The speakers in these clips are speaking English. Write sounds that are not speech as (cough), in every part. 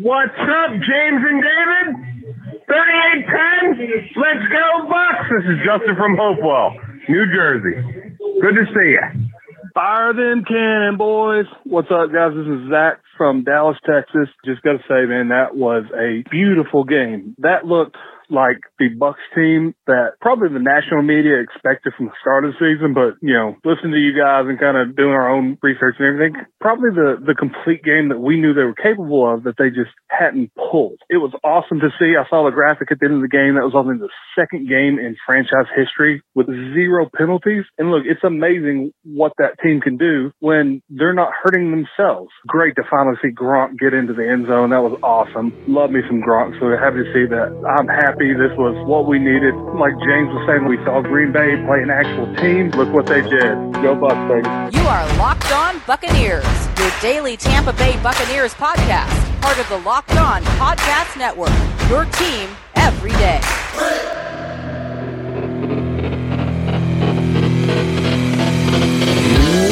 What's up, James and David? 3810, let's go Bucs. This is Justin from Hopewell, New Jersey. Good to see you. Fire them cannon, boys. What's up, guys? This is Zach from Dallas, Texas. Just got to say, man, that was a beautiful game. That looked like the Bucs team that probably the national media expected from the start of the season, but you know, listening to you guys and kind of doing our own research and everything, probably the the complete game that we knew they were capable of that they just hadn't pulled. It was awesome to see. I saw the graphic at the end of the game. That was only the second game in franchise history with zero penalties. And look, it's amazing what that team can do when they're not hurting themselves. Great to finally see Gronk get into the end zone. That was awesome. Love me some Gronk. So happy to see that. I'm happy happy. This was what we needed. Like James was saying, we saw Green Bay play an actual team. Look what they did. Go Bucs, baby. You are Locked On Buccaneers, your daily Tampa Bay Buccaneers podcast, part of the Locked On Podcast Network. Your team every day.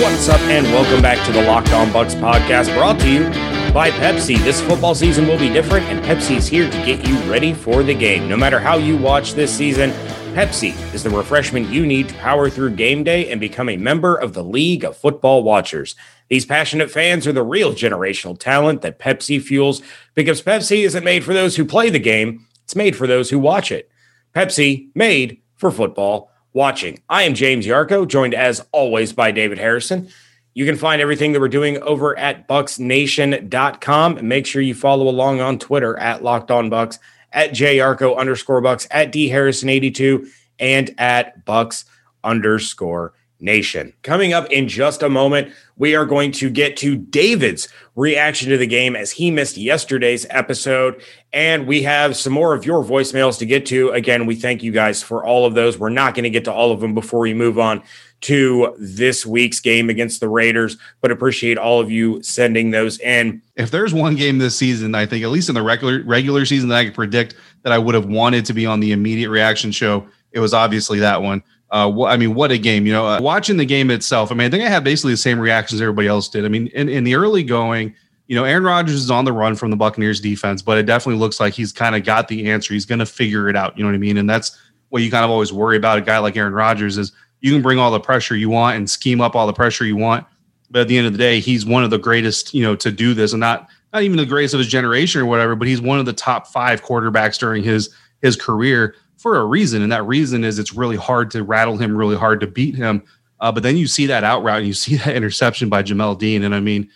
What's up, and welcome back to the Locked On Bucs podcast, brought to you by Pepsi. This football season will be different, and Pepsi is here to get you ready for the game. No matter how you watch this season, Pepsi is the refreshment you need to power through game day and become a member of the League of Football Watchers. These passionate fans are the real generational talent that Pepsi fuels because Pepsi isn't made for those who play the game, it's made for those who watch it. Pepsi, made for football watching. I am James Yarcho, joined as always by David Harrison. You can find everything that we're doing over at bucsnation.com. And make sure you follow along on Twitter at Locked On Bucs, at JYarcho underscore Bucs, at D Harrison82, and at Bucs underscore Nation. Coming up in just a moment, we are going to get to David's reaction to the game as he missed yesterday's episode. And we have some more of your voicemails to get to. Again, we thank you guys for all of those. We're not going to get to all of them before we move on to this week's game against the Raiders, but appreciate all of you sending those in. If there's one game this season, I think at least in the regular regular season that I could predict that I would have wanted to be on the immediate reaction show, it was obviously that one. Uh, wh- I mean, what a game! You know, uh, watching the game itself. I mean, I think I had basically the same reactions everybody else did. I mean, in, in the early going, you know, Aaron Rodgers is on the run from the Buccaneers defense, but it definitely looks like he's kind of got the answer. He's going to figure it out. You know what I mean? And that's what you kind of always worry about a guy like Aaron Rodgers is you can bring all the pressure you want and scheme up all the pressure you want. But at the end of the day, he's one of the greatest, you know, to do this, and not not even the greatest of his generation or whatever, but he's one of the top five quarterbacks during his his career for a reason, and that reason is it's really hard to rattle him, really hard to beat him. Uh, but then you see that out route, and you see (laughs) that interception by Jamel Dean, and I mean,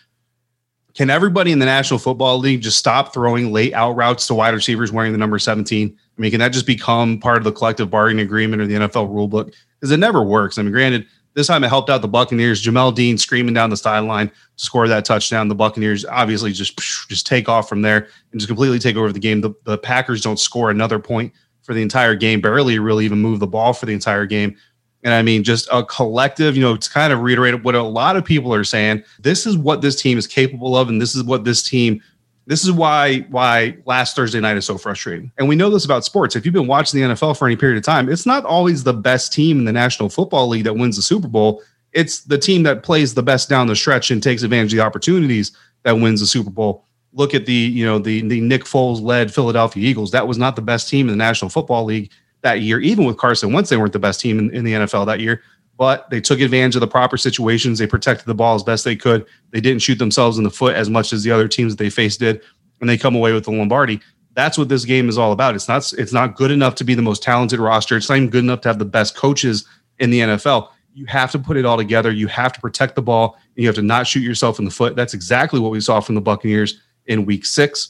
can everybody in the National Football League just stop throwing late out routes to wide receivers wearing the number 17? I mean, can that just become part of the collective bargaining agreement or the NFL rule book? Because it never works. I mean, granted, this time it helped out the Buccaneers. Jamel Dean screaming down the sideline to score that touchdown. The Buccaneers obviously just just take off from there and just completely take over the game. The, the Packers don't score another point for the entire game, barely really even move the ball for the entire game. And I mean, just a collective, you know, to kind of reiterate what a lot of people are saying. This is what this team is capable of, and this is what this team this is why why last Thursday night is so frustrating. And we know this about sports. If you've been watching the NFL for any period of time, it's not always the best team in the National Football League that wins the Super Bowl. It's the team that plays the best down the stretch and takes advantage of the opportunities that wins the Super Bowl. Look at the, you know, the the Nick Foles led Philadelphia Eagles. That was not the best team in the National Football League that year. Even with Carson Wentz, they weren't the best team in, in the NFL that year but they took advantage of the proper situations. They protected the ball as best they could. They didn't shoot themselves in the foot as much as the other teams that they faced did, and they come away with the Lombardi. That's what this game is all about. It's not it's not good enough to be the most talented roster. It's not even good enough to have the best coaches in the NFL. You have to put it all together. You have to protect the ball, and you have to not shoot yourself in the foot. That's exactly what we saw from the Buccaneers in Week Six.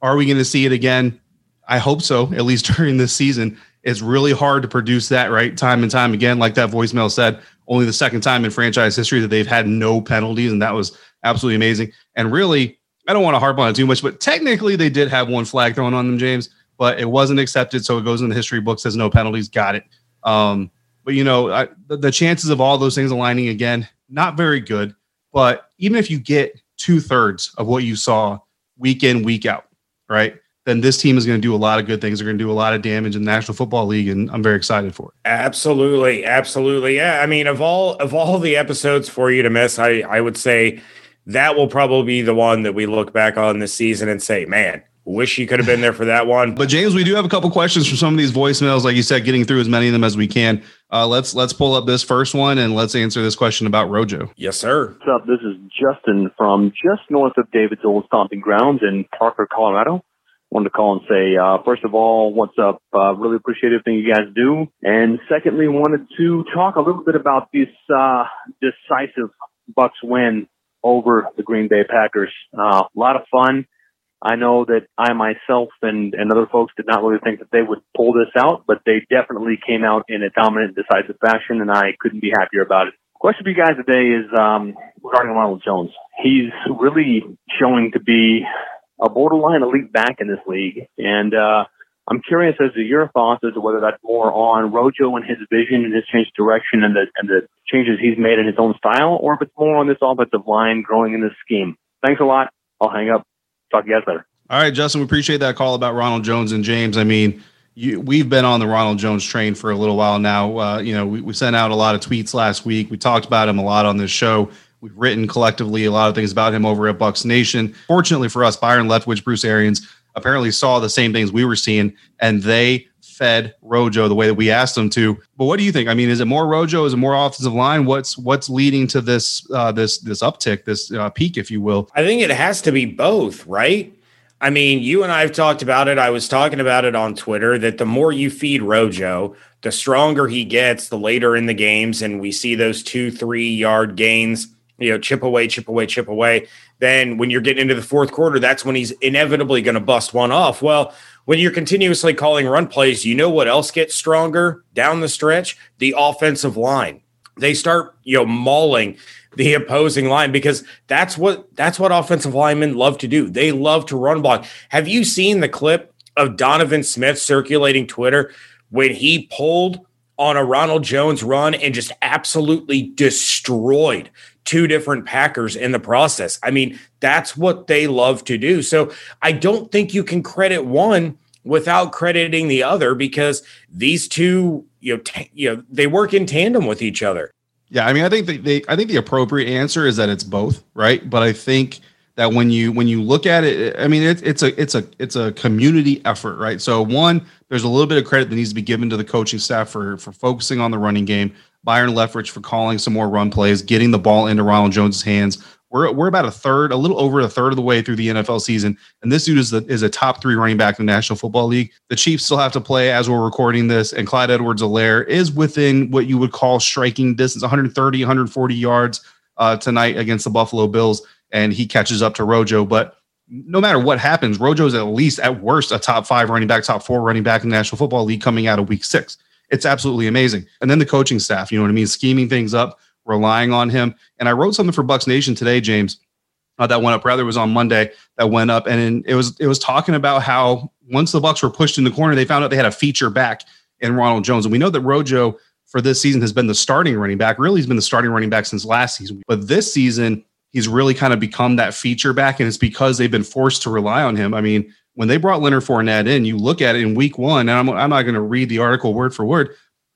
Are we going to see it again? I hope so, at least (laughs) during this season. It's really hard to produce that right time and time again. Like that voicemail said, only the second time in franchise history that they've had no penalties, and that was absolutely amazing. And really, I don't want to harp on it too much, but technically they did have one flag thrown on them, James, but it wasn't accepted, so it goes in the history books as no penalties. Got it. Um, but you know, I, the, the chances of all those things aligning again, not very good. But even if you get two thirds of what you saw week in, week out, right? Then this team is going to do a lot of good things. They're going to do a lot of damage in the National Football League, and I'm very excited for it. Absolutely, absolutely. Yeah, I mean, of all of all the episodes for you to miss, I I would say that will probably be the one that we look back on this season and say, man, wish you could have been there for that one. (laughs) But James, we do have a couple questions from some of these voicemails. Like you said, getting through as many of them as we can. Uh, let's let's pull up this first one and let's answer this question about Rojo. Yes, sir. What's up? This is Justin from just north of David's old stomping grounds in Parker, Colorado. Wanted to call and say, uh, first of all, what's up? Uh, really appreciate everything you guys do. And secondly, wanted to talk a little bit about this uh, decisive Bucs win over the Green Bay Packers. Uh, a lot of fun. I know that I myself and, and other folks did not really think that they would pull this out, but they definitely came out in a dominant, decisive fashion, and I couldn't be happier about it. Question for you guys today is um, regarding Ronald Jones. He's really showing to be a borderline elite back in this league, and uh, I'm curious as to your thoughts as to whether that's more on Rojo and his vision and his change of direction and the and the changes he's made in his own style, or if it's more on this offensive line growing in this scheme. Thanks a lot. I'll hang up. Talk to you guys later. All right, Justin, we appreciate that call about Ronald Jones and James. I mean, you, we've been on the Ronald Jones train for a little while now. Uh, you know, we, we sent out a lot of tweets last week. We talked about him a lot on this show. We've written collectively a lot of things about him over at Bucs Nation. Fortunately for us, Byron Leftwich, Bruce Arians apparently saw the same things we were seeing, and they fed Rojo the way that we asked them to. But what do you think? I mean, is it more Rojo? Is it more offensive line? What's what's leading to this uh, this this uptick, this uh, peak, if you will? I think it has to be both, right? I mean, you and I have talked about it. I was talking about it on Twitter that the more you feed Rojo, the stronger he gets the later in the games, and we see those two, three yard gains you know, chip away, chip away, chip away. Then when you're getting into the fourth quarter, that's when he's inevitably going to bust one off. Well, when you're continuously calling run plays, you know what else gets stronger down the stretch? The offensive line. They start, you know, mauling the opposing line because that's what that's what offensive linemen love to do. They love to run block. Have you seen the clip of Donovan Smith circulating Twitter when he pulled on a Ronald Jones run and just absolutely destroyed two different Packers in the process. I mean, that's what they love to do. So I don't think you can credit one without crediting the other because these two, you know, t- you know, they work in tandem with each other. Yeah, I mean, I think they, they, I think the appropriate answer is that it's both, right? But I think that when you when you look at it, I mean, it's it's a it's a it's a community effort, right? So one, there's a little bit of credit that needs to be given to the coaching staff for for focusing on the running game. Byron Leftwich for calling some more run plays, getting the ball into Ronald Jones's hands. We're, we're about a third, a little over a third of the way through the NFL season, and this dude is the, is a top three running back in the National Football League. The Chiefs still have to play as we're recording this, and Clyde Edwards-Helaire is within what you would call striking distance, 130, 140 yards uh, tonight against the Buffalo Bills, and he catches up to Rojo. But no matter what happens, Rojo is at least at worst a top five running back, top four running back in the National Football League coming out of Week Six it's absolutely amazing. And then the coaching staff, you know what I mean, scheming things up, relying on him. And I wrote something for Bucs Nation today, James, uh, that went up. Rather, was on Monday that went up, and it was it was talking about how once the Bucs were pushed in the corner, they found out they had a feature back in Ronald Jones, and we know that Rojo for this season has been the starting running back. Really, he's been the starting running back since last season, but this season he's really kind of become that feature back, and it's because they've been forced to rely on him. I mean, when they brought Leonard Fournette in, you look at it in week one, and I'm, I'm not going to read the article word for word,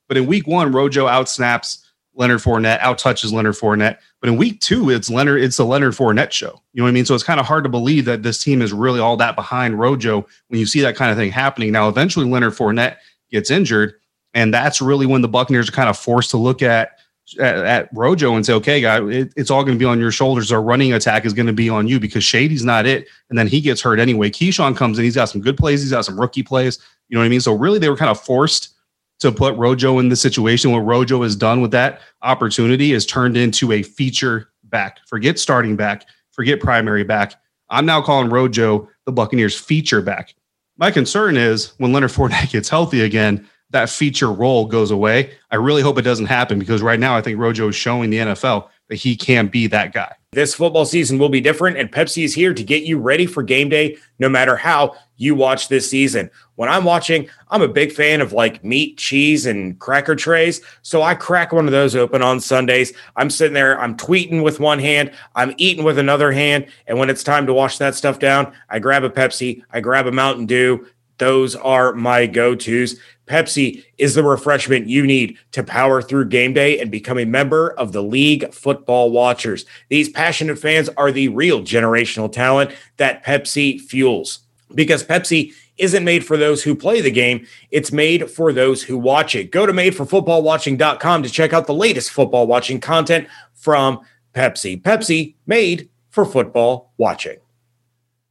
but in week one, Rojo outsnaps Leonard Fournette, outtouches Leonard Fournette. But in week two, it's Leonard, it's the Leonard Fournette show. You know what I mean? So it's kind of hard to believe that this team is really all that behind Rojo when you see that kind of thing happening. Now, eventually Leonard Fournette gets injured, and that's really when the Buccaneers are kind of forced to look at at, at Rojo and say, okay, guy, it, it's all going to be on your shoulders. Our running attack is going to be on you because Shady's not it. And then he gets hurt anyway. Ke'Shawn comes in. He's got some good plays. He's got some rookie plays. You know what I mean? So really, they were kind of forced to put Rojo in the situation. What Rojo has done with that opportunity is turned into a feature back. Forget starting back. Forget primary back. I'm now calling Rojo the Buccaneers feature back. My concern is when Leonard Fournette (laughs) gets healthy again, that feature role goes away. I really hope it doesn't happen because right now I think Rojo is showing the NFL that he can be that guy. This football season will be different, and Pepsi is here to get you ready for game day no matter how you watch this season. When I'm watching, I'm a big fan of like meat, cheese, and cracker trays. So I crack one of those open on Sundays. I'm sitting there, I'm tweeting with one hand, I'm eating with another hand. And when it's time to wash that stuff down, I grab a Pepsi, I grab a Mountain Dew, Those are my go tos. Pepsi is the refreshment you need to power through game day and become a member of the League Football Watchers. These passionate fans are the real generational talent that Pepsi fuels because Pepsi isn't made for those who play the game, it's made for those who watch it. Go to madeforfootballwatching.com to check out the latest football watching content from Pepsi. Pepsi made for football watching.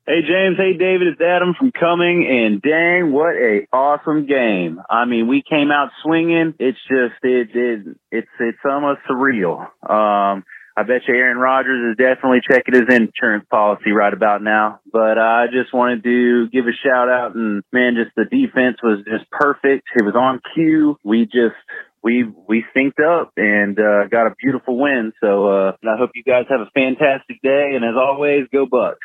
Hey James, hey David, it's Adam from Coming, and dang, what a awesome game! I mean, we came out swinging. It's just it, it it's it's almost surreal. Um, I bet you Aaron Rodgers is definitely checking his insurance policy right about now. But I just wanted to give a shout out, and man, just the defense was just perfect. It was on cue. We just we we synced up and uh, got a beautiful win. So uh, I hope you guys have a fantastic day. And as always, go Bucs.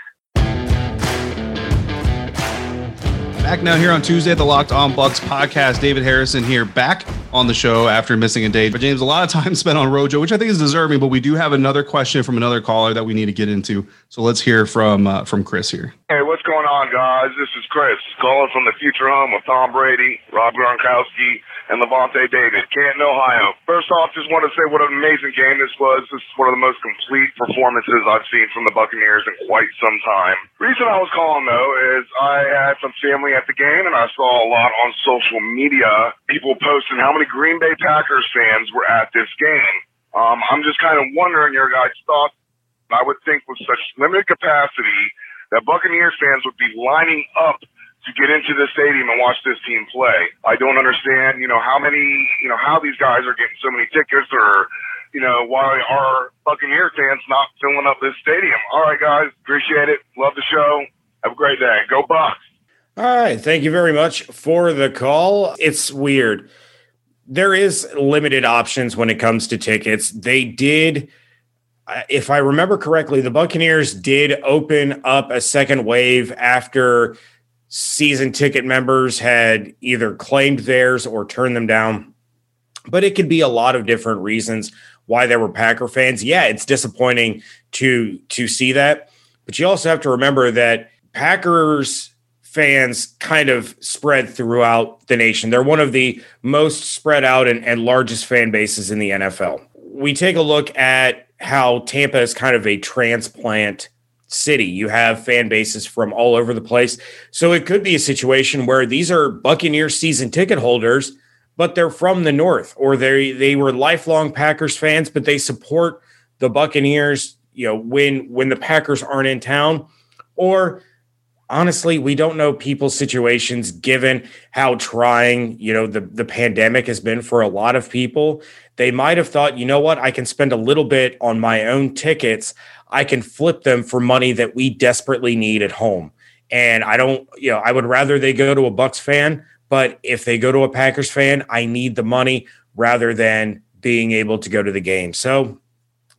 Back now here on Tuesday, at the Locked On Bucs podcast. David Harrison here, back on the show after missing a day. But James, a lot of time (laughs) spent on Rojo, which I think is deserving. But we do have another question from another caller that we need to get into. So let's hear from uh, from Chris here. Hey, what's going on, guys? This is Chris calling from the future home of Tom Brady, Rob Gronkowski, and Lavonte David, Canton, Ohio. First off, just want to say what an amazing game this was. This is one of the most complete performances I've seen from the Buccaneers in quite some time. Reason I was calling though is I had some family at the game, and I saw a lot on social media people posting how many Green Bay Packers fans were at this game. Um, I'm just kind of wondering your guys' thoughts. I would think with such limited capacity that Buccaneers fans would be lining up to get into the stadium and watch this team play. I don't understand, you know, how many, you know, how these guys are getting so many tickets or, you know, why are Buccaneer fans not filling up this stadium. All right, guys, appreciate it. Love the show. Have a great day. Go Bucs. All right. Thank you very much for the call. It's weird. There is limited options when it comes to tickets. They did uh, if I remember correctly, the Buccaneers did open up a second wave after season ticket members had either claimed theirs or turned them down. But it could be a lot of different reasons why there were Packer fans. Yeah, it's disappointing to to see that, but you also have to remember that Packers fans kind of spread throughout the nation. They're one of the most spread out and, and largest fan bases in the NFL. We take a look at how Tampa is kind of a transplant city. You have fan bases from all over the place. So it could be a situation where these are Buccaneer season ticket holders, but they're from the north or they they were lifelong Packers fans, but they support the Buccaneers, you know, when when the Packers aren't in town or honestly, we don't know people's situations given how trying, you know, the, the pandemic has been for a lot of people. They might have thought, you know what, I can spend a little bit on my own tickets. I can flip them for money that we desperately need at home. And I don't, you know, I would rather they go to a Bucs fan, but if they go to a Packers fan, I need the money rather than being able to go to the game. So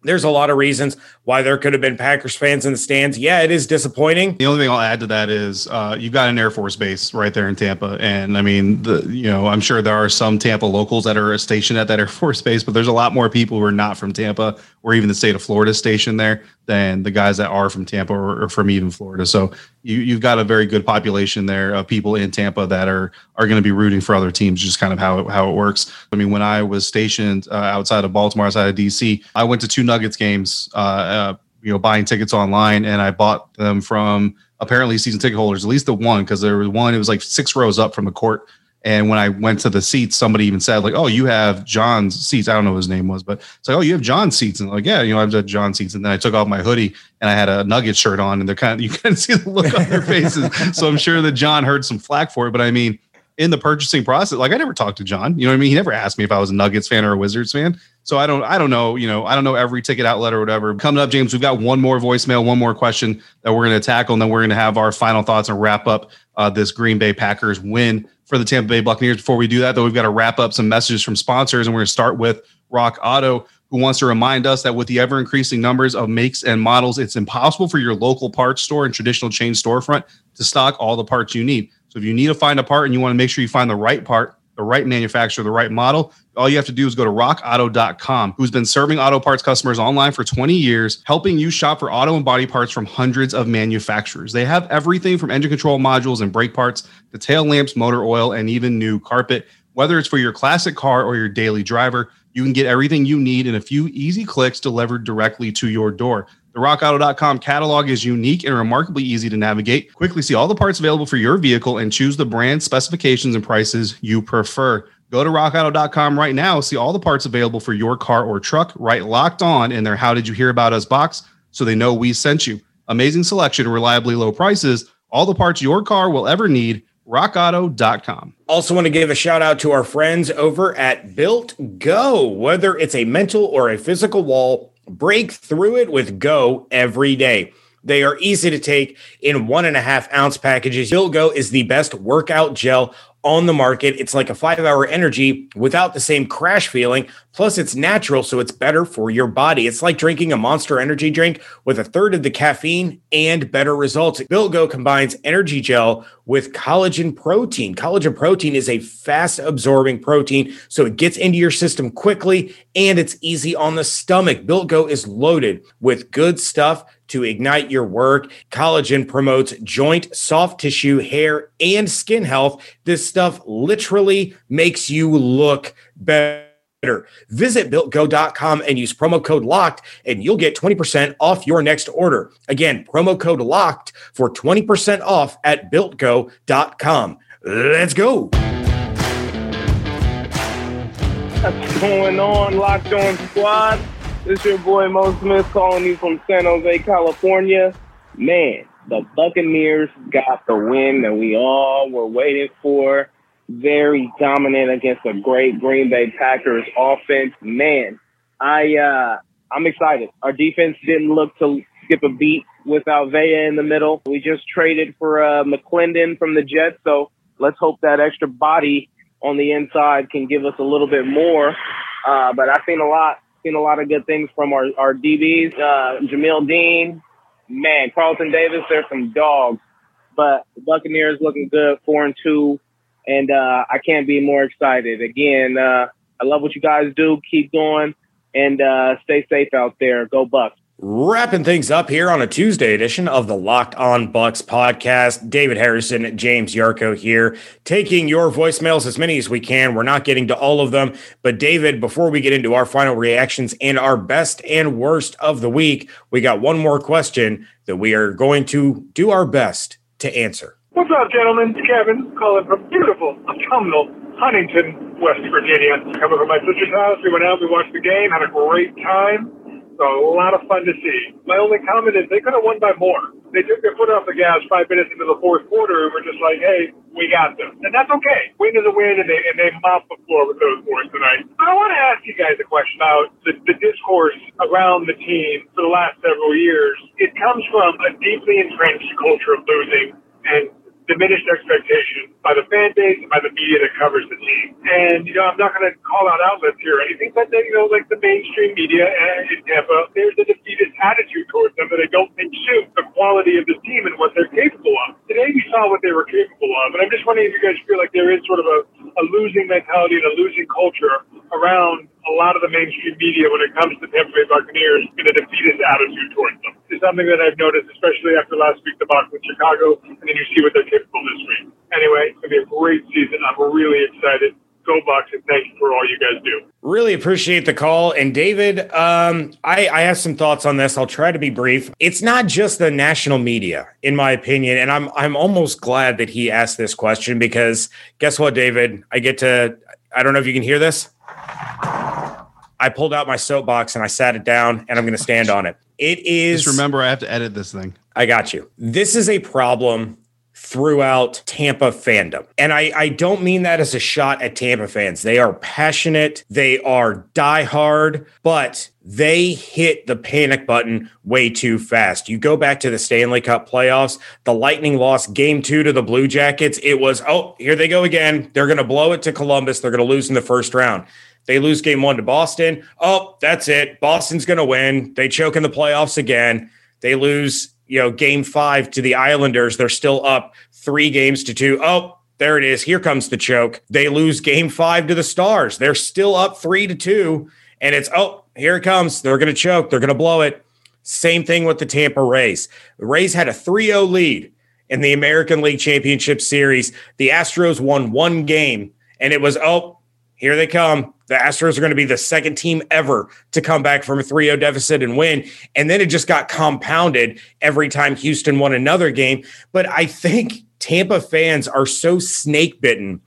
there's a lot of reasons why there could have been Packers fans in the stands. Yeah, it is disappointing. The only thing I'll add to that is uh, you've got an Air Force base right there in Tampa, and I mean, the you know, I'm sure there are some Tampa locals that are stationed at that Air (laughs) Force base, but there's a lot more people who are not from Tampa or even the state of Florida stationed there than the guys that are from Tampa or, or from even Florida. So you you've got a very good population there of people in Tampa that are are going to be rooting for other teams. Just kind of how it, how it works. I mean, when I was stationed uh, outside of Baltimore, outside of DC, I went to two Nuggets games. Uh, uh, you know, buying tickets online, and I bought them from apparently season ticket holders, at least the one, because there was one. It was like six rows up from the court. And when I went to the seats, somebody even said, like, oh, you have John's seats. I don't know his name was, but it's like, oh, you have John's seats. And like, yeah, you know, I've got John's seats. And then I took off my hoodie and I had a Nugget shirt on, and they're kind of, (laughs) you can see the look on their faces. so I'm sure that John heard some flack for it. But I mean, in the purchasing process, like I never talked to John. You know what I mean? He never asked me if I was a Nuggets fan or a Wizards fan. So I don't I don't know, you know, I don't know every ticket outlet or whatever. Coming up, James, we've got one more voicemail, one more question that we're going to tackle, and then we're going to have our final thoughts and wrap up uh, this Green Bay Packers win for the Tampa Bay Buccaneers. Before we do that, though, we've got to wrap up some messages from sponsors, and we're going to start with Rock Auto, who wants to remind us that with the ever increasing numbers of makes and models, it's impossible for your local parts store and traditional chain storefront to stock all the parts you need. So if you need to find a part and you want to make sure you find the right part, the right manufacturer, the right model, all you have to do is go to rockauto.com, who's been serving auto parts customers online for 20 years, helping you shop for auto and body parts from hundreds of manufacturers. They have everything from engine control modules and brake parts to tail lamps, motor oil, and even new carpet. Whether it's for your classic car or your daily driver, you can get everything you need in a few easy clicks delivered directly to your door. The rockauto.com catalog is unique and remarkably easy to navigate. Quickly see all the parts available for your vehicle and choose the brand, specifications, and prices you prefer. Go to rockauto.com right now, see all the parts available for your car or truck, right locked on in their How Did You Hear About Us box so they know we sent you. Amazing selection, reliably low prices, all the parts your car will ever need. RockAuto.com. Also, want to give a shout out to our friends over at Built Go. Whether it's a mental or a physical wall, break through it with Go every day. They are easy to take in one and a half ounce packages. Built Go is the best workout gel on the market. It's like a five hour energy without the same crash feeling. Plus, it's natural, so it's better for your body. It's like drinking a monster energy drink with a third of the caffeine and better results. Built Go combines energy gel with collagen protein. Collagen protein is a fast absorbing protein, so it gets into your system quickly and it's easy on the stomach. Built Go is loaded with good stuff to ignite your work. Collagen promotes joint, soft tissue, hair, and skin health. This stuff literally makes you look better. Visit builtgo.com and use promo code locked, and you'll get 20% off your next order. Again, promo code locked for 20% off at builtgo.com. Let's go. What's going on, Locked On Squad? This your boy Mo Smith calling you from San Jose, California. Man, the Buccaneers got the win that we all were waiting for. Very dominant against a great Green Bay Packers offense. Man, I uh I'm excited. Our defense didn't look to skip a beat without Vea in the middle. We just traded for uh, McLendon from the Jets, so let's hope that extra body on the inside can give us a little bit more. Uh, but I've seen a lot Seen a lot of good things from our, our DBs. Uh, Jamel Dean, man, Carlton Davis, there's some dogs. But the Buccaneers looking good, four and two, and uh, I can't be more excited. Again, uh, I love what you guys do. Keep going and uh, stay safe out there. Go Bucs. Wrapping things up here on a Tuesday edition of the Locked On Bucs podcast. David Harrison, James Yarcho here, taking your voicemails as many as we can. We're not getting to all of them, but David, before we get into our final reactions and our best and worst of the week, we got one more question that we are going to do our best to answer. What's up, gentlemen? Kevin calling from beautiful, autumnal Huntington, West Virginia. Coming from my sister's house. We went out, we watched the game, had a great time. So a lot of fun to see. My only comment is they could have won by more. They took their foot off the gas five minutes into the fourth quarter and were just like, hey, we got them. And that's okay. Win is a win, and they, and they mop the floor with those boys tonight. I want to ask you guys a question about the, the discourse around the team for the last several years. It comes from a deeply entrenched culture of losing diminished expectation by the fan base and by the media that covers the team. And, you know, I'm not going to call out outlets here or anything, but, they, you know, like the mainstream media in Tampa, there's a defeatist attitude towards them that I don't think suits the quality of the team and what they're capable of. Today we saw what they were capable of, and I'm just wondering if you guys feel like there is sort of a, a losing mentality and a losing culture around a lot of the mainstream media when it comes to Tampa Bay Buccaneers in a defeatist attitude towards them. It's something that I've noticed, especially after last week debacle in Chicago, and then you see what they're capable this week. Anyway, it's going to be a great season. I'm really excited. Go Bucs, and thank you for all you guys do. Really appreciate the call. And David, um, I, I have some thoughts on this. I'll try to be brief. It's not just the national media, in my opinion, and I'm I'm almost glad that he asked this question because guess what, David? I get to I don't know if you can hear this. I pulled out my soapbox and I sat it down and I'm going to stand on it. It is. Just remember, I have to edit this thing. I got you. This is a problem throughout Tampa fandom. And I, I don't mean that as a shot at Tampa fans. They are passionate, they are diehard, but they hit the panic button way too fast. You go back to the Stanley Cup playoffs, the Lightning lost game two to the Blue Jackets. It was, oh, here they go again. They're going to blow it to Columbus. They're going to lose in the first round. They lose game one to Boston. Oh, that's it. Boston's going to win. They choke in the playoffs again. They lose, you know, game five to the Islanders. They're still up three games to two. Oh, there it is. Here comes the choke. They lose game five to the Stars. They're still up three to two. And it's, oh, here it comes. They're going to choke. They're going to blow it. Same thing with the Tampa Rays. The Rays had a 3 0 lead in the American League Championship Series. The Astros won one game, and it was, oh, here they come. The Astros are going to be the second team ever to come back from a 3 0 deficit and win. And then it just got compounded every time Houston won another game. But I think Tampa fans are so snake bitten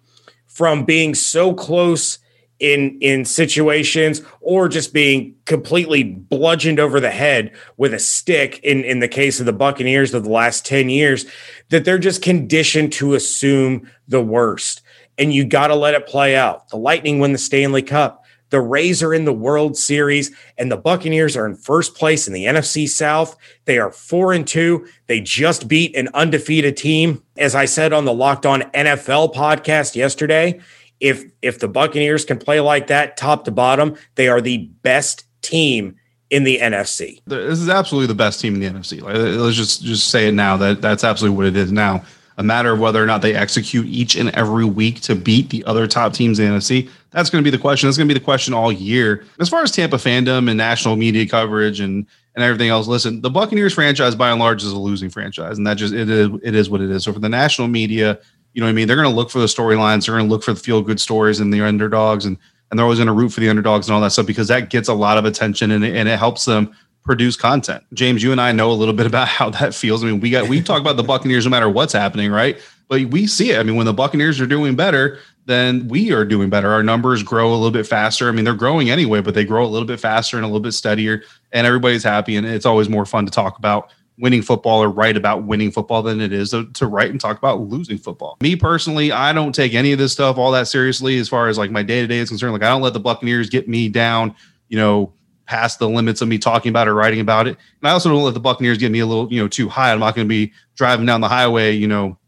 from being so close in in situations or just being completely bludgeoned over the head with a stick in in the case of the Buccaneers of the last 10 years that they're just conditioned to assume the worst and you got to let it play out. The Lightning win the Stanley Cup. The Rays are in the World Series and the Buccaneers are in first place in the NFC South. They are 4 and 2. They just beat an undefeated team. As I said on the Locked On NFL podcast yesterday, if if the Buccaneers can play like that top to bottom, they are the best team in the NFC. This is absolutely the best team in the NFC. let's just just say it now that that's absolutely what it is now. A matter of whether or not they execute each and every week to beat the other top teams in the NFC. That's going to be the question. That's going to be the question all year. As far as Tampa fandom and national media coverage and and everything else, listen, the Buccaneers franchise by and large is a losing franchise, and that just it is it is what it is. So for the national media, you know what I mean? They're going to look for the storylines. They're going to look for the feel good stories and the underdogs, and and they're always going to root for the underdogs and all that stuff because that gets a lot of attention and and it helps them produce content. James, you and I know a little bit about (laughs) how that feels. I mean, we got we talk about the Buccaneers no matter what's happening, right? But we see it. I mean, when the Buccaneers are doing better, then we are doing better. Our numbers grow a little bit faster. I mean, they're growing anyway, but they grow a little bit faster and a little bit steadier, and everybody's happy. And it's always more fun to talk about winning football or write about winning football than it is to, to, write and talk about losing football. Me personally, I don't take any of this stuff all that seriously as far as like my day to day is concerned. Like I don't let the Buccaneers get me down, you know, past the limits of me talking about or writing about it. And I also don't let the Buccaneers get me a little, you know, too high. I'm not going to be driving down the highway, you know,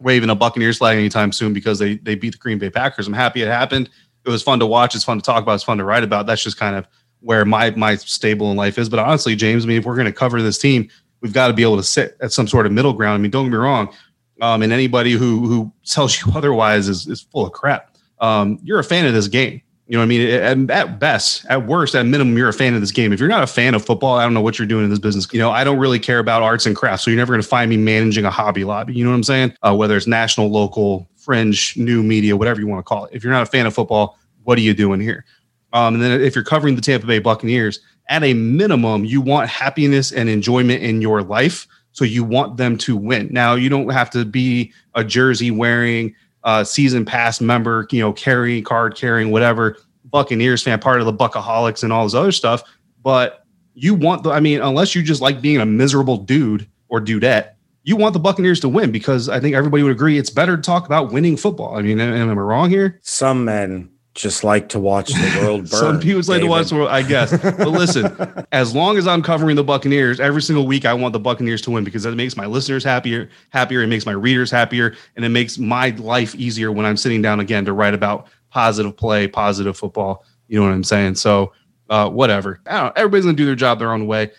waving a Buccaneers flag anytime soon because they they beat the Green Bay Packers. I'm happy it happened. It was fun to watch. It's fun to talk about. It's fun to write about. That's just kind of where my my stable in life is. But honestly, James, I mean, if we're going to cover this team, we've got to be able to sit at some sort of middle ground. I mean, don't get me wrong. Um, and anybody who who tells you (laughs) otherwise is is full of crap. Um, you're a fan of this game. You know what I mean? At, at, best, at worst, at minimum, you're a fan of this game. If you're not a fan of football, I don't know what you're doing in this business. You know, I don't really care about arts and crafts. So you're never going to find me managing a hobby lobby. You know what I'm saying? Uh, whether it's national, local, fringe, new media, whatever you want to call it. If you're not a fan of football, what are you doing here? Um, and then if you're covering the Tampa Bay Buccaneers, at a minimum, you want happiness and enjoyment in your life. So you want them to win. Now, you don't have to be a jersey wearing, uh, season pass member, you know, carrying, card carrying, whatever, Buccaneers fan, part of the Buckaholics and all this other stuff. But you want the, I mean, unless you just like being a miserable dude or dudette, you want the Buccaneers to win because I think everybody would agree it's better to talk about winning football. I mean, am, am I wrong here? Some men just like to watch the world (laughs) burn. Some people like to watch the world, I guess. But listen, (laughs) as long as I'm covering the Buccaneers every single week, I want the Buccaneers to win because it makes my listeners happier, happier. It makes my readers happier, and it makes my life easier when I'm sitting down again to write about positive play, positive football. You know what I'm saying? So, uh, whatever. I don't know. Everybody's gonna do their job their own way.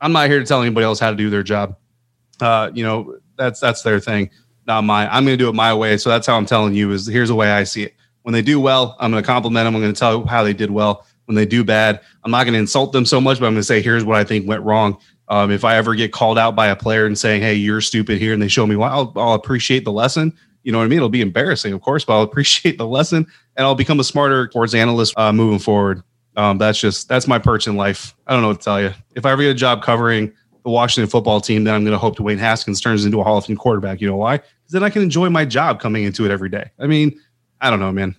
I'm not here to tell anybody else how to do their job. Uh, you know, that's that's their thing, not mine. I'm gonna do it my way. So that's how I'm telling you is here's the way I see it when they do well, I'm going to compliment them. I'm going to tell how they did well. When they do bad, I'm not going to insult them so much, but I'm going to say, here's what I think went wrong. Um, if I ever get called out by a player and saying, hey, you're stupid here, and they show me why, I'll, I'll appreciate the lesson. You know what I mean? It'll be embarrassing, of course, but I'll (laughs) appreciate the lesson and I'll become a smarter sports analyst uh, moving forward. Um, that's just that's my perch in life. I don't know what to tell you. If I ever get a job covering the Washington football team, then I'm going to hope Dwayne Haskins turns into a Hall of Fame quarterback. You know why? Because then I can enjoy my job coming into it every day. I mean, I don't know, man.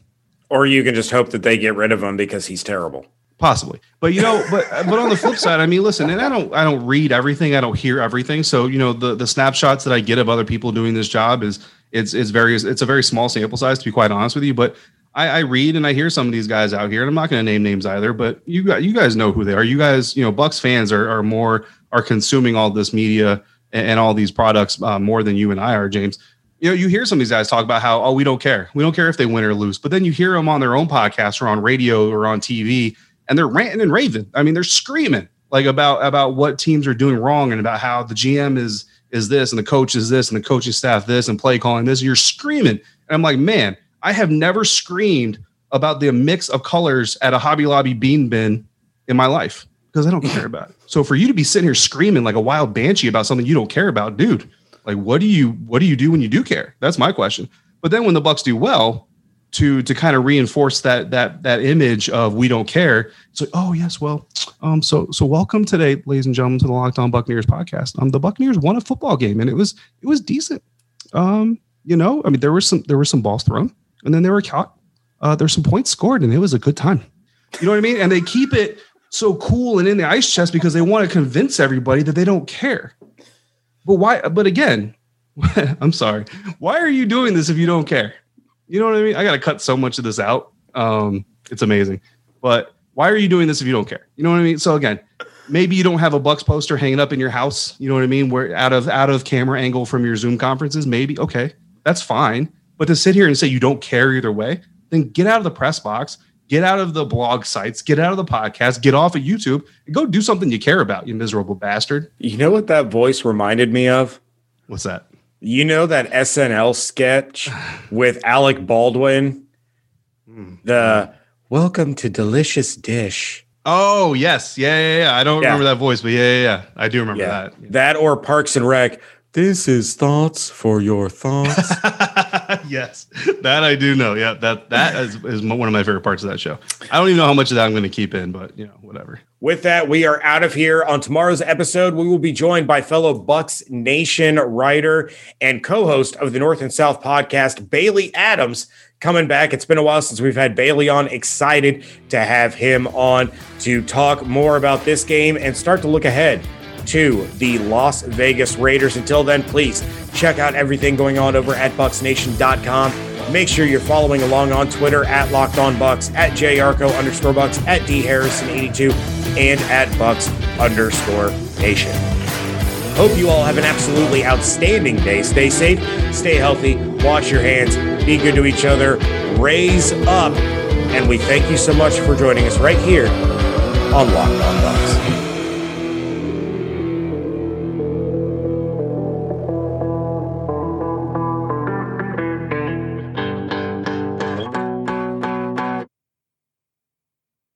Or you can just hope that they get rid of him because he's terrible. Possibly. But you know but but on the flip side i mean listen and i don't i don't read everything. I don't hear everything. So you know the the snapshots that i get of other people doing this job is it's it's very it's a very small sample size to be quite honest with you. But i i read and i hear some of these guys out here and i'm not going to name names either but you got you guys know who they are. You guys you know bucs fans are are more are consuming all this media and, and all these products uh, more than you and i are james you know, you hear some of these guys talk about how, oh, we don't care. We don't care if they win or lose. But then you hear them on their own podcast or on radio or on TV, and they're ranting and raving. I mean, they're screaming like about about what teams are doing wrong and about how the GM is is this and the coach is this and the coaching staff this and play calling this. You're screaming. And I'm like, man, I have never screamed about the mix of colors at a Hobby Lobby bean bin in my life because I don't care about it. So for you to be sitting here screaming like a wild banshee about something you don't care about, dude, like what do you what do you do when you do care? That's my question. But then when the Bucs do well, to to kind of reinforce that that that image of we don't care. It's like, oh yes, well, um, so so welcome today, ladies and gentlemen, to the Locked On Buccaneers podcast. Um, the Buccaneers won a football game and it was it was decent. Um, you know, I mean, there was some there were some balls thrown and then they were caught. Uh, there's some points scored and it was a good time. You know what I mean? And they keep it so cool and in the ice chest because they want to convince everybody that they don't care. But why? But again, (laughs) I'm sorry. Why are you doing this if you don't care? You know what I mean? I got to cut so much of this out. Um, it's amazing. But why are you doing this if you don't care? You know what I mean? So again, maybe you don't have a Bucs poster hanging up in your house. You know what I mean? Where out of out of camera angle from your Zoom conferences, maybe okay, that's fine. But to sit here and say you don't care either way, then get out of the press box, get out of the blog sites, get out of the podcast, get off of YouTube, and go do something you care about. You miserable bastard. You know what that voice reminded me of? What's that? You know that SNL sketch with Alec Baldwin? Hmm. The Welcome to Delicious Dish. Oh yes, yeah, yeah, yeah. I don't Yeah. remember that voice, but yeah, yeah, yeah. I do remember Yeah. That or Parks and Rec. This is thoughts for your thoughts. (laughs) (laughs) yes, that I do know. Yeah, that that is, is one of my favorite parts of that show. I don't even know how much of that I'm going to keep in, but you know, whatever. With that, we are out of here. On tomorrow's episode, we will be joined by fellow Bucs Nation writer and co-host of the North and South podcast, Bailey Adams, coming back. It's been a while since we've had Bailey on. Excited to have him on to talk more about this game and start to look ahead to the Las Vegas Raiders. Until then, please check out everything going on over at bucsnation.com. Make sure you're following along on Twitter at Locked On at JYarcho underscore Bucs, at DHarrison82, and at Bucs underscore Nation. Hope you all have an absolutely outstanding day. Stay safe, stay healthy, wash your hands, be good to each other, raise up. And we thank you so much for joining us right here on Locked On Bucs.